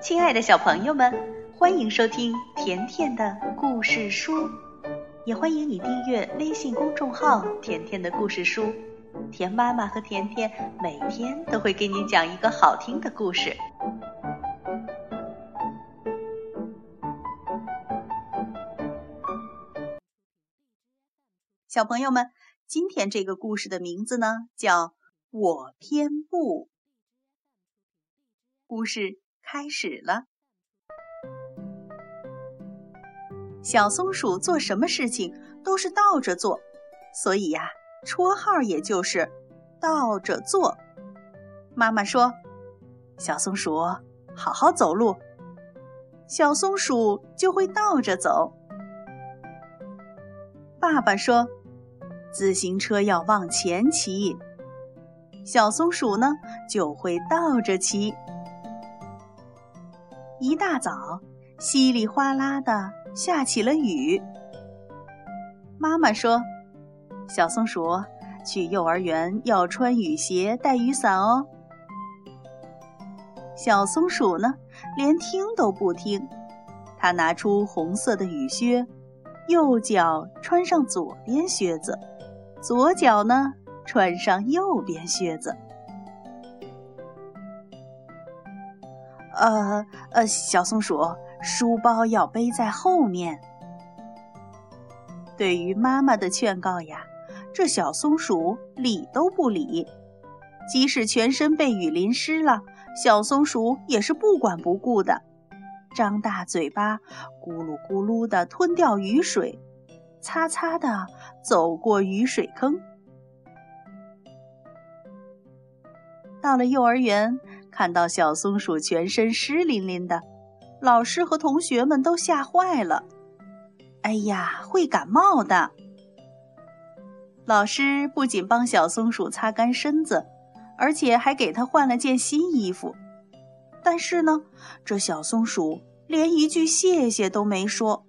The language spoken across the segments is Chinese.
亲爱的小朋友们，欢迎收听甜甜的故事书，也欢迎你订阅微信公众号“甜甜的故事书”。甜妈妈和甜甜每天都会给你讲一个好听的故事。小朋友们，今天这个故事的名字呢，叫《我偏不》。故事开始了。小松鼠做什么事情都是倒着做，所以呀，绰号也就是“倒着做”。妈妈说：“小松鼠，好好走路。”小松鼠就会倒着走。爸爸说。自行车要往前骑，小松鼠呢就会倒着骑。一大早，稀里哗啦的下起了雨。妈妈说：“小松鼠去幼儿园要穿雨鞋、带雨伞哦。”小松鼠呢，连听都不听，它拿出红色的雨靴，右脚穿上左边靴子。左脚呢，穿上右边靴子。呃呃，小松鼠，书包要背在后面。对于妈妈的劝告呀，这小松鼠理都不理。即使全身被雨淋湿了，小松鼠也是不管不顾的，张大嘴巴，咕噜咕噜的吞掉雨水。擦擦的走过雨水坑，到了幼儿园，看到小松鼠全身湿淋淋的，老师和同学们都吓坏了。哎呀，会感冒的！老师不仅帮小松鼠擦干身子，而且还给它换了件新衣服。但是呢，这小松鼠连一句谢谢都没说。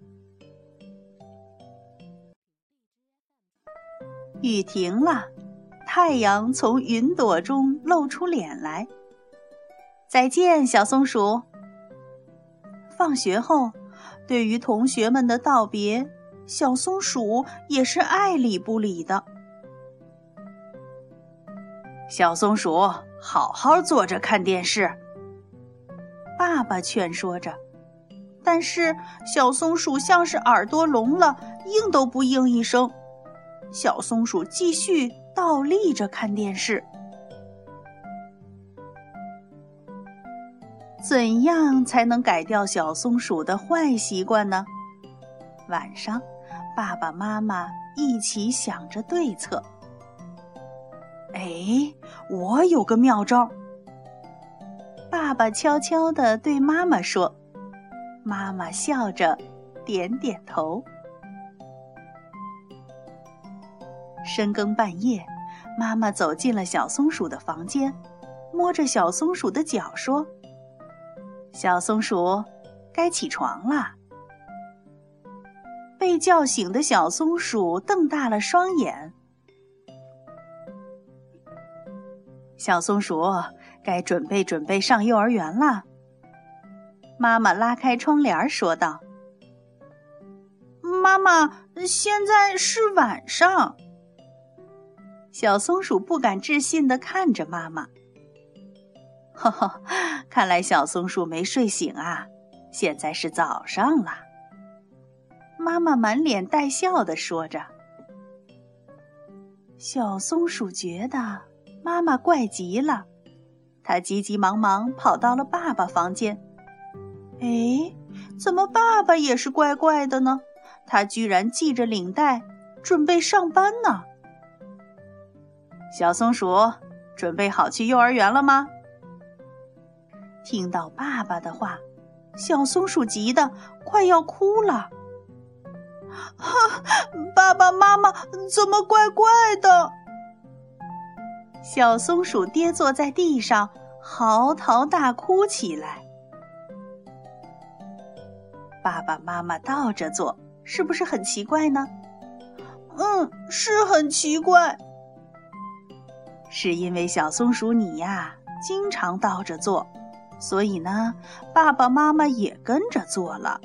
雨停了，太阳从云朵中露出脸来。再见，小松鼠。放学后，对于同学们的道别，小松鼠也是爱理不理的。小松鼠，好好坐着看电视。爸爸劝说着，但是小松鼠像是耳朵聋了，应都不应一声。小松鼠继续倒立着看电视。怎样才能改掉小松鼠的坏习惯呢？晚上，爸爸妈妈一起想着对策。哎，我有个妙招！爸爸悄悄地对妈妈说，妈妈笑着点点头。深更半夜，妈妈走进了小松鼠的房间，摸着小松鼠的脚说：“小松鼠，该起床了。”被叫醒的小松鼠瞪大了双眼。小松鼠，该准备准备上幼儿园了。妈妈拉开窗帘说道：“妈妈，现在是晚上。”小松鼠不敢置信地看着妈妈。呵呵，看来小松鼠没睡醒啊！现在是早上了。妈妈满脸带笑地说着。小松鼠觉得妈妈怪极了，它急急忙忙跑到了爸爸房间。哎，怎么爸爸也是怪怪的呢？他居然系着领带，准备上班呢！小松鼠，准备好去幼儿园了吗？听到爸爸的话，小松鼠急得快要哭了。哈，爸爸妈妈怎么怪怪的？小松鼠跌坐在地上，嚎啕大哭起来。爸爸妈妈倒着坐，是不是很奇怪呢？嗯，是很奇怪。是因为小松鼠你呀，经常倒着坐，所以呢，爸爸妈妈也跟着做了。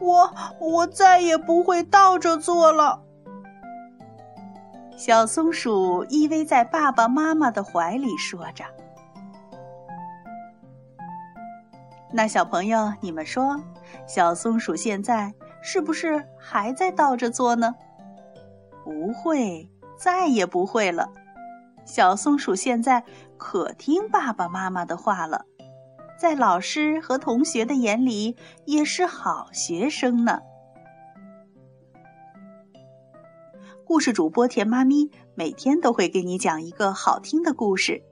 我我再也不会倒着做了。小松鼠依偎在爸爸妈妈的怀里，说着：“那小朋友，你们说，小松鼠现在是不是还在倒着做呢？不会，再也不会了。小松鼠现在可听爸爸妈妈的话了，在老师和同学的眼里也是好学生呢。”故事主播甜妈咪每天都会给你讲一个好听的故事，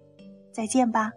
再见吧。